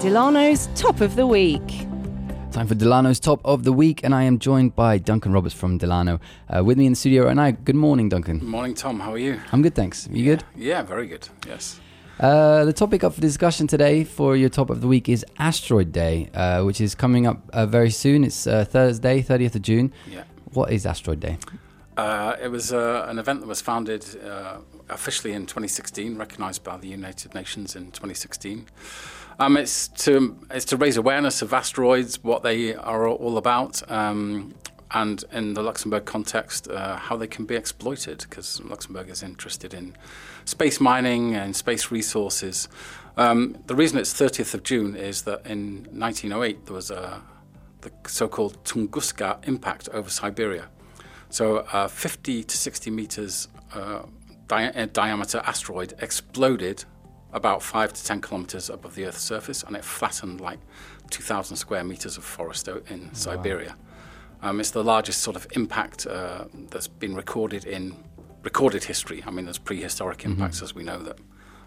Delano's Top of the Week. Time for Delano's Top of the Week, and I am joined by Duncan Roberts from Delano. Uh, with me in the studio right now. Good morning, Duncan. Good morning, Tom. How are you? I'm good, thanks. You good? Yeah, very good. Yes. Uh, the topic of discussion today for your top of the week is Asteroid Day, uh, which is coming up uh, very soon. It's uh, Thursday, 30th of June. Yeah. What is Asteroid Day? Uh, it was uh, an event that was founded officially in 2016, recognised by the United Nations in 2016. Um, it's to it's to raise awareness of asteroids, what they are all about, um, and in the Luxembourg context, uh, how they can be exploited. Because Luxembourg is interested in space mining and space resources. Um, the reason it's 30th of June is that in 1908 there was a the so-called Tunguska impact over Siberia. So, a 50 to 60 meters uh, di- diameter asteroid exploded about five to 10 kilometers above the Earth's surface, and it flattened like 2,000 square meters of forest in wow. Siberia. Um, it's the largest sort of impact uh, that's been recorded in recorded history. I mean, there's prehistoric mm-hmm. impacts, as we know, that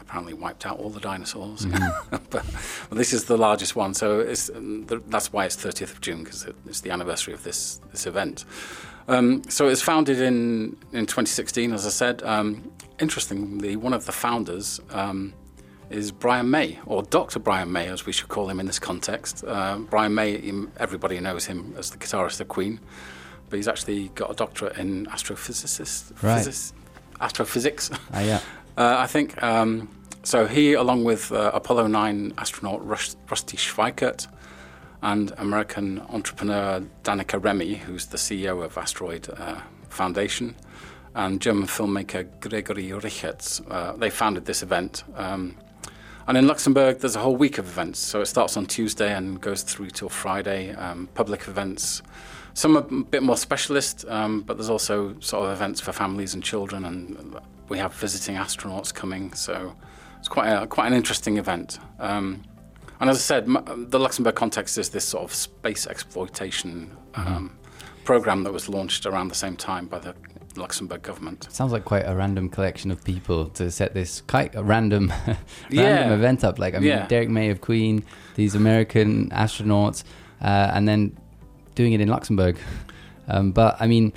apparently wiped out all the dinosaurs. Mm-hmm. but, but, this is the largest one, so the, that's why it's 30th of June because it's the anniversary of this this event. Um, so it was founded in in 2016, as I said. Um, interestingly, one of the founders. Um, is Brian May, or Dr. Brian May, as we should call him in this context. Uh, Brian May, everybody knows him as the guitarist of Queen, but he's actually got a doctorate in astrophysics. Right. Physics, astrophysics. Ah, yeah. Uh, I think um, so. He, along with uh, Apollo 9 astronaut Rusty Schweickart and American entrepreneur Danica Remy, who's the CEO of Asteroid uh, Foundation, and German filmmaker Gregory Richters, uh, they founded this event. Um, and in Luxembourg, there's a whole week of events. So it starts on Tuesday and goes through till Friday. Um, public events, some are a bit more specialist, um, but there's also sort of events for families and children, and we have visiting astronauts coming. So it's quite a, quite an interesting event. Um, and as I said, the Luxembourg context is this sort of space exploitation mm-hmm. program that was launched around the same time by the Luxembourg government. Sounds like quite a random collection of people to set this quite a random, random yeah. event up. Like I mean, yeah. Derek May of Queen, these American astronauts, uh, and then doing it in Luxembourg. Um, but I mean,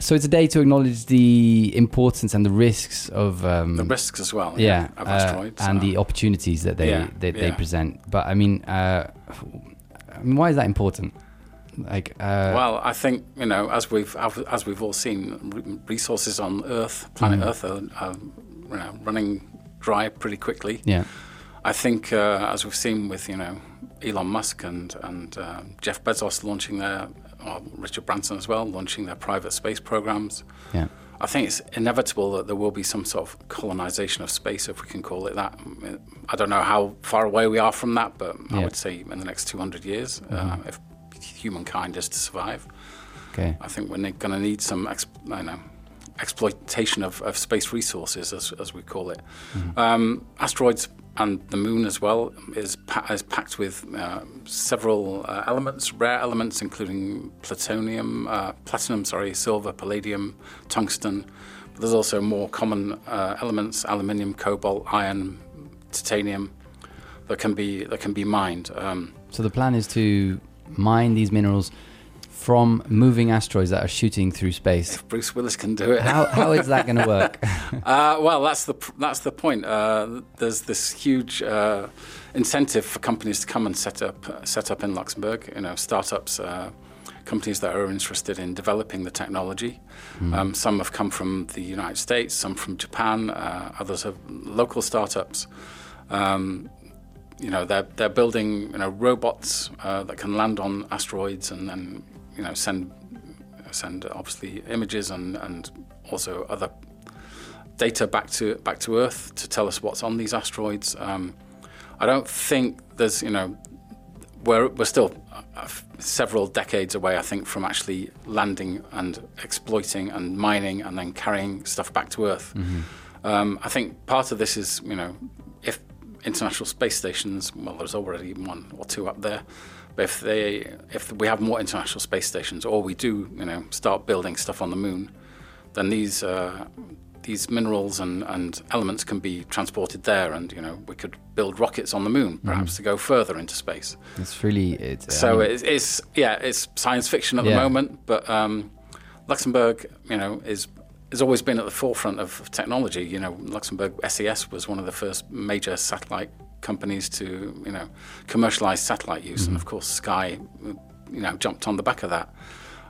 so it's a day to acknowledge the importance and the risks of um, the risks as well. Yeah, yeah of asteroids uh, and the opportunities that they yeah, they, they, present. But I mean, uh, I mean, why is that important? Like, uh, well, I think you know, as we've as we've all seen, resources on Earth, planet mm. Earth, are, you know, running dry pretty quickly. Yeah. I think, uh, as we've seen with you know Elon Musk and and uh, Jeff Bezos launching their, or Richard Branson as well, launching their private space programs. Yeah. I think it's inevitable that there will be some sort of colonization of space, if we can call it that. I don't know how far away we are from that, but yeah. I would say in the next 200 years, uh, mm-hmm. uh, if humankind is to survive. Okay. I think we're going to need some, ex- I know, exploitation of, of space resources, as, as we call it. Mm-hmm. Um, asteroids and the moon as well is, pa- is packed with uh, several uh, elements, rare elements, including plutonium, uh, platinum, sorry, silver, palladium, tungsten. But there's also more common uh, elements: aluminium, cobalt, iron, titanium that can be that can be mined. Um, so the plan is to mine these minerals from moving asteroids that are shooting through space. If Bruce Willis can do it, how, how is that going to work? uh, well, that's the that's the point. Uh, there's this huge uh, incentive for companies to come and set up set up in Luxembourg. You know, startups. Uh, companies that are interested in developing the technology. Mm. Um, some have come from the United States, some from Japan, uh, others have local startups. Um, you know they're they're building you know robots uh, that can land on asteroids and then you know send send obviously images and and also other data back to back to Earth to tell us what's on these asteroids. Um, I don't think there's you know we're we're still several decades away. I think from actually landing and exploiting and mining and then carrying stuff back to Earth. Mm-hmm. Um, I think part of this is you know if international space stations, well, there's already one or two up there. But if they, if we have more international space stations, or we do, you know, start building stuff on the moon, then these uh, these minerals and, and elements can be transported there, and you know we could build rockets on the moon, mm-hmm. perhaps mm. to go further into space. It's really it's, so I mean, it's, it's, yeah it's science fiction at yeah. the moment, but um, Luxembourg you know is has always been at the forefront of technology. You know, Luxembourg SES was one of the first major satellite companies to, you know, commercialize satellite use, mm-hmm. and of course, Sky, you know, jumped on the back of that.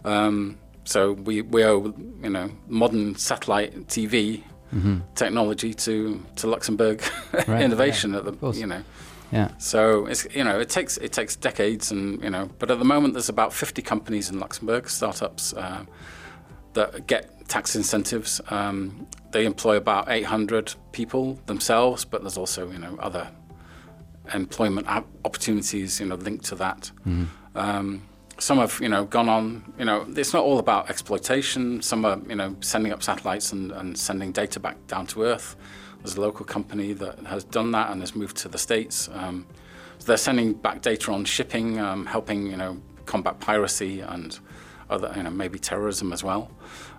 Um, so we we owe, you know, modern satellite TV mm-hmm. technology to to Luxembourg right, innovation yeah, at the, you know. Yeah. So it's you know it takes it takes decades and you know but at the moment there's about 50 companies in Luxembourg startups uh, that get tax incentives. Um, they employ about 800 people themselves, but there's also you know other employment opportunities you know linked to that. Mm-hmm. Um, some have you know gone on. You know, it's not all about exploitation. Some are you know sending up satellites and, and sending data back down to Earth. There's a local company that has done that and has moved to the states. Um, so they're sending back data on shipping, um, helping you know combat piracy and other you know maybe terrorism as well.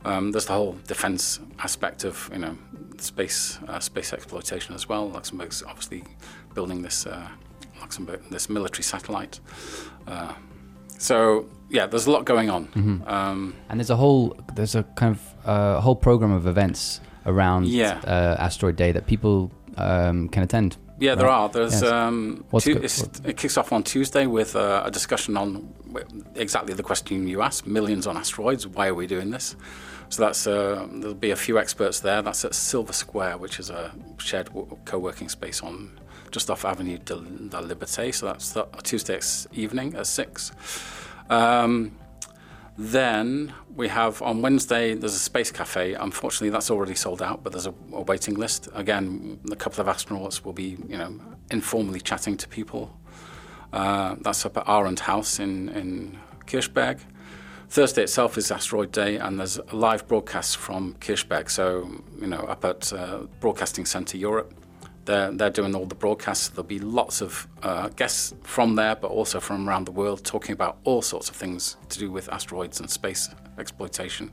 Um, there's the whole defence aspect of you know space uh, space exploitation as well. Luxembourg's obviously building this uh, Luxembourg this military satellite. Uh, so yeah, there's a lot going on. Mm-hmm. Um, and there's a whole there's a kind of uh, whole program of events around yeah. Uh, Asteroid Day that people um, can attend. Yeah, there are. There's yes. um, two, it kicks off on Tuesday with uh, a discussion on exactly the question you asked: millions on asteroids. Why are we doing this? So that's uh, there'll be a few experts there. That's at Silver Square, which is a shared co-working space on just off Avenue de la Liberté. So that's the, Tuesday evening at six. Um, then we have on Wednesday there's a space cafe. Unfortunately, that's already sold out, but there's a, a waiting list. Again, a couple of astronauts will be, you know, informally chatting to people. Uh, that's up at Arendt House in in Kirchberg. Thursday itself is Asteroid Day, and there's live broadcast from Kirchberg. So, you know, up at uh, Broadcasting Centre Europe, they're, they're doing all the broadcasts. There'll be lots of uh, guests from there, but also from around the world, talking about all sorts of things to do with asteroids and space exploitation.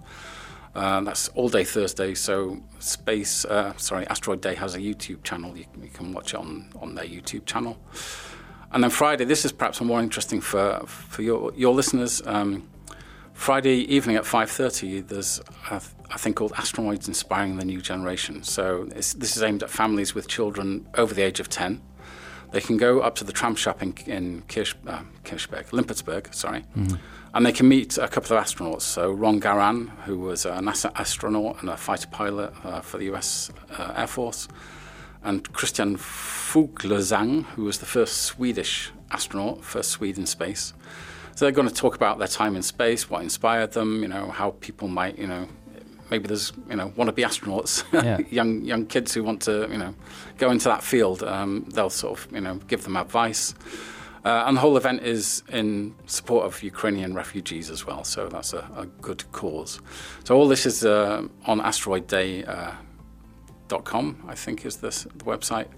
Uh, that's all day Thursday. So, Space, uh, sorry, Asteroid Day has a YouTube channel. You, you, can watch it on, on their YouTube channel. And then Friday, this is perhaps more interesting for, for your, your listeners. Um, Friday evening at 5.30, there's a, a, thing called Asteroids Inspiring the New Generation. So this is aimed at families with children over the age of 10. They can go up to the tram shop in, in Kirch, uh, Kirchberg, Limpertsberg, sorry, mm-hmm. and they can meet a couple of astronauts. So Ron Garan, who was a NASA astronaut and a fighter pilot uh, for the US uh, Air Force, and Christer Fuglesang, who was the first Swedish astronaut, first Swede in space. So they're going to talk about their time in space, what inspired them, you know, how people might, you know, maybe there's, you know, want to be astronauts, yeah. young young kids who want to, you know, go into that field. Um, they'll sort of, you know, give them advice. Uh, and the whole event is in support of Ukrainian refugees as well, so that's a, a good cause. So all this is uh, on asteroidday.com, uh, I think is this, the website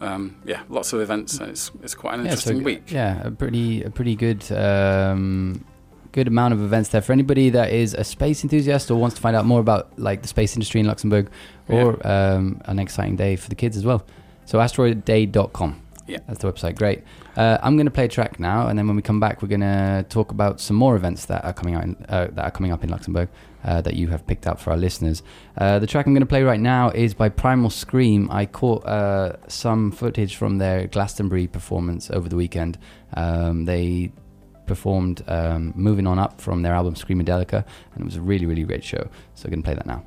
um, yeah, lots of events. It's it's quite an interesting so, week. Yeah, a pretty a pretty good um, good amount of events there for anybody that is a space enthusiast or wants to find out more about like the space industry in Luxembourg, or yeah. um, an exciting day for the kids as well. So asteroidday.com. Yeah, that's the website. Great. Uh, I'm going to play a track now, and then when we come back, we're going to talk about some more events that are coming out in, uh, that are coming up in Luxembourg uh, that you have picked out for our listeners. Uh, the track I'm going to play right now is by Primal Scream. I caught uh, some footage from their Glastonbury performance over the weekend. Um, they performed um, "Moving On Up" from their album Screamadelica, and it was a really, really great show. So I'm going to play that now.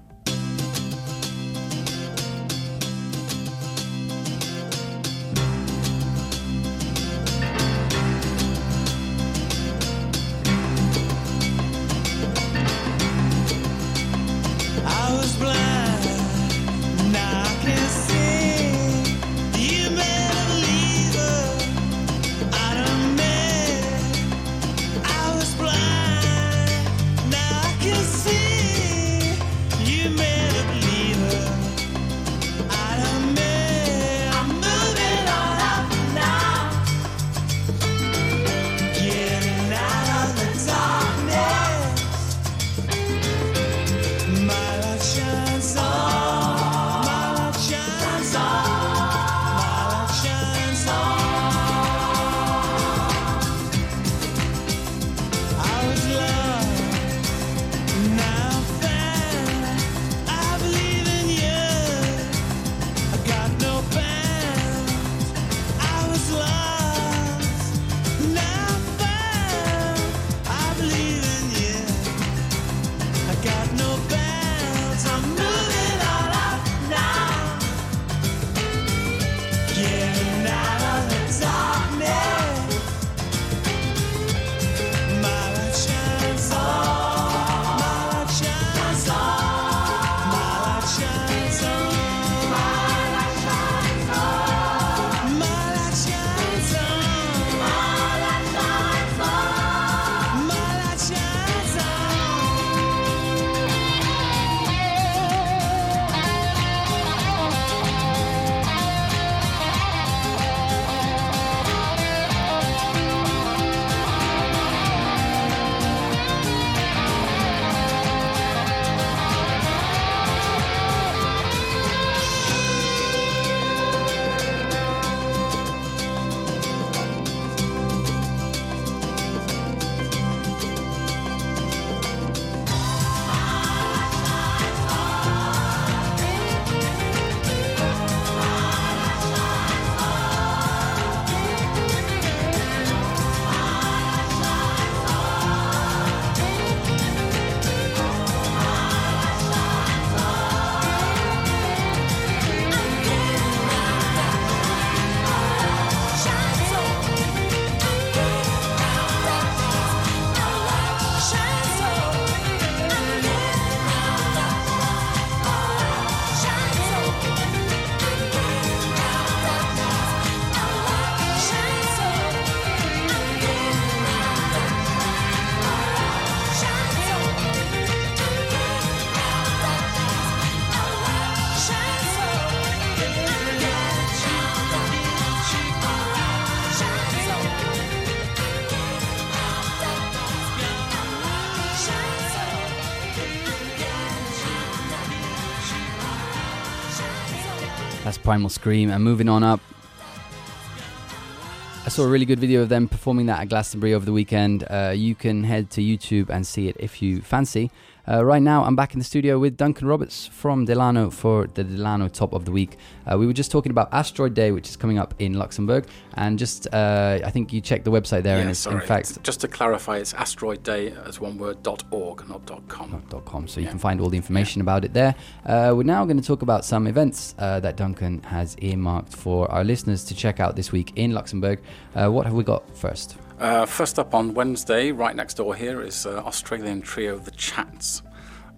Primal Scream. And moving on up, I saw a really good video of them performing that at Glastonbury over the weekend. Uh, you can head to YouTube and see it if you fancy. Uh, right now, I'm back in the studio with Duncan Roberts from Delano for the Delano Top of the Week. Uh, we were just talking about Asteroid Day, which is coming up in Luxembourg, and just uh, I think you checked the website there, yeah, and it's sorry. in fact just to clarify, it's Asteroid Day as one word dot org, not dot com. Not dot com. So you can find all the information yeah. about it there. Uh, we're now going to talk about some events uh, that Duncan has earmarked for our listeners to check out this week in Luxembourg. Uh, what have we got first? Uh, first up on Wednesday, right next door here, is uh, Australian trio The Chats.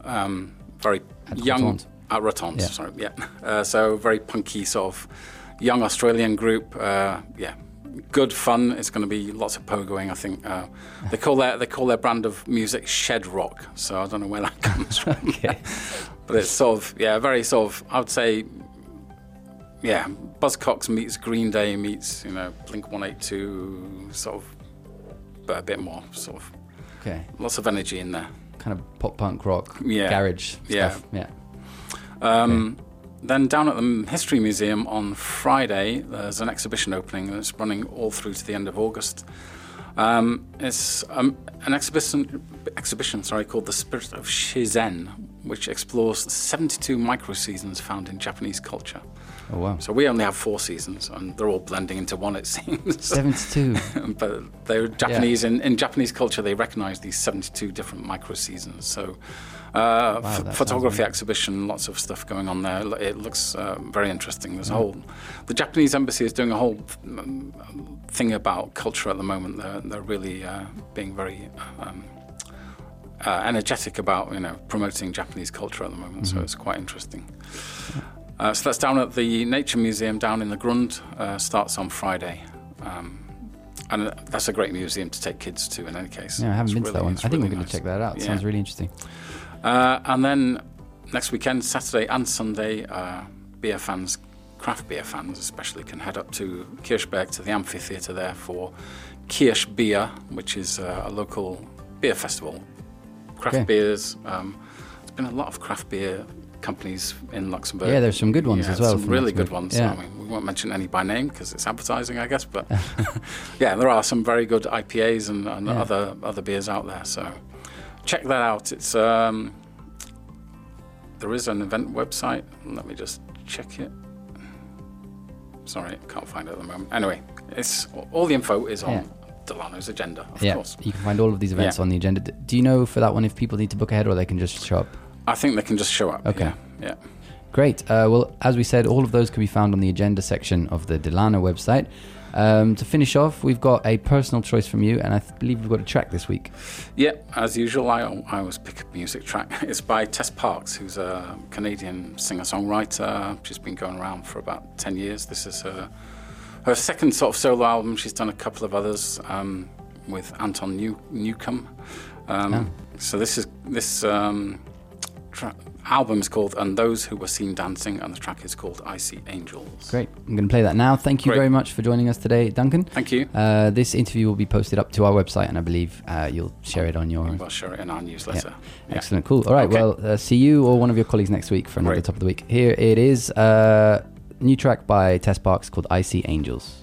Um, very at young. At Rotonde, yeah. sorry, yeah. Uh, so very punky sort of young Australian group. Uh, yeah, good fun. It's going to be lots of pogoing. I think uh, they call their they call their brand of music shed rock. So I don't know where that comes from. okay. but it's sort of yeah, very sort of I would say yeah, Buzzcocks meets Green Day meets you know Blink One Eight Two sort of but a bit more sort of. Okay. Lots of energy in there. Kind of pop punk rock, yeah. garage stuff. Yeah. yeah. Um, okay. Then down at the History Museum on Friday, there's an exhibition opening that's running all through to the end of August. Um, it's um, an exhibition, exhibition sorry, called The Spirit of Shizen, which explores the 72 micro seasons found in Japanese culture. Oh wow! So we only have four seasons, and they're all blending into one. It seems seventy-two. but they're Japanese. Yeah. In, in Japanese culture, they recognise these seventy-two different micro seasons. So, uh, wow, f- photography exhibition, lots of stuff going on there. It looks uh, very interesting. There's a whole. The Japanese embassy is doing a whole um, thing about culture at the moment. They're they're really uh, being very. Um, uh, energetic about you know promoting Japanese culture at the moment, mm-hmm. so it's quite interesting. Uh, so that's down at the Nature Museum down in the Grund. Uh, starts on Friday. Um, and that's a great museum to take kids to in any case. Yeah, I haven't it's been really, to that one. I think really we're going nice. to check that out. Yeah. sounds really interesting. Uh, and then next weekend, Saturday and Sunday, uh, beer fans, craft beer fans especially, can head up to Kirchberg to the amphitheatre there for Kirsch Beer, which is uh, a local beer festival. Craft okay. beers. Um, there's been a lot of craft beer companies in Luxembourg. Yeah, there's some good ones yeah, as well. Some really good ones. Yeah. I mean, we won't mention any by name because it's advertising, I guess. But yeah, there are some very good IPAs and, and yeah. other other beers out there. So check that out. It's um, there is an event website. Let me just check it. Sorry, can't find it at the moment. Anyway, it's all the info is on. Delano's agenda, of yeah, course. You can find all of these events on the agenda. Do you know for that one if people need to book ahead or they can just show up? I think they can just show up. Okay. Yeah. yeah. Great. Uh, well, as we said, all of those can be found on the agenda section of the Delano website. Um, to finish off, we've got a personal choice from you, and I th- believe we've got a track this week. Yeah, as usual, I, I always pick a music track. It's by Tess Parks, who's a Canadian singer songwriter. She's been going around for about 10 years. This is her, her second sort of solo album. She's done a couple of others um, with Anton New- Newcombe. Um, oh. So this is this. Tra- album is called And Those Who Were Seen Dancing, and the track is called I See Angels. Great. I'm going to play that now. Thank you Great. very much for joining us today, Duncan. Thank you. Uh, this interview will be posted up to our website, and I believe uh, you'll share it on your. We'll share it in our newsletter. Yeah. Yeah. Excellent. Cool. All right. Okay. Well, uh, see you or one of your colleagues next week for another Great. top of the week. Here it is. Uh, new track by Tess Parks called I See Angels.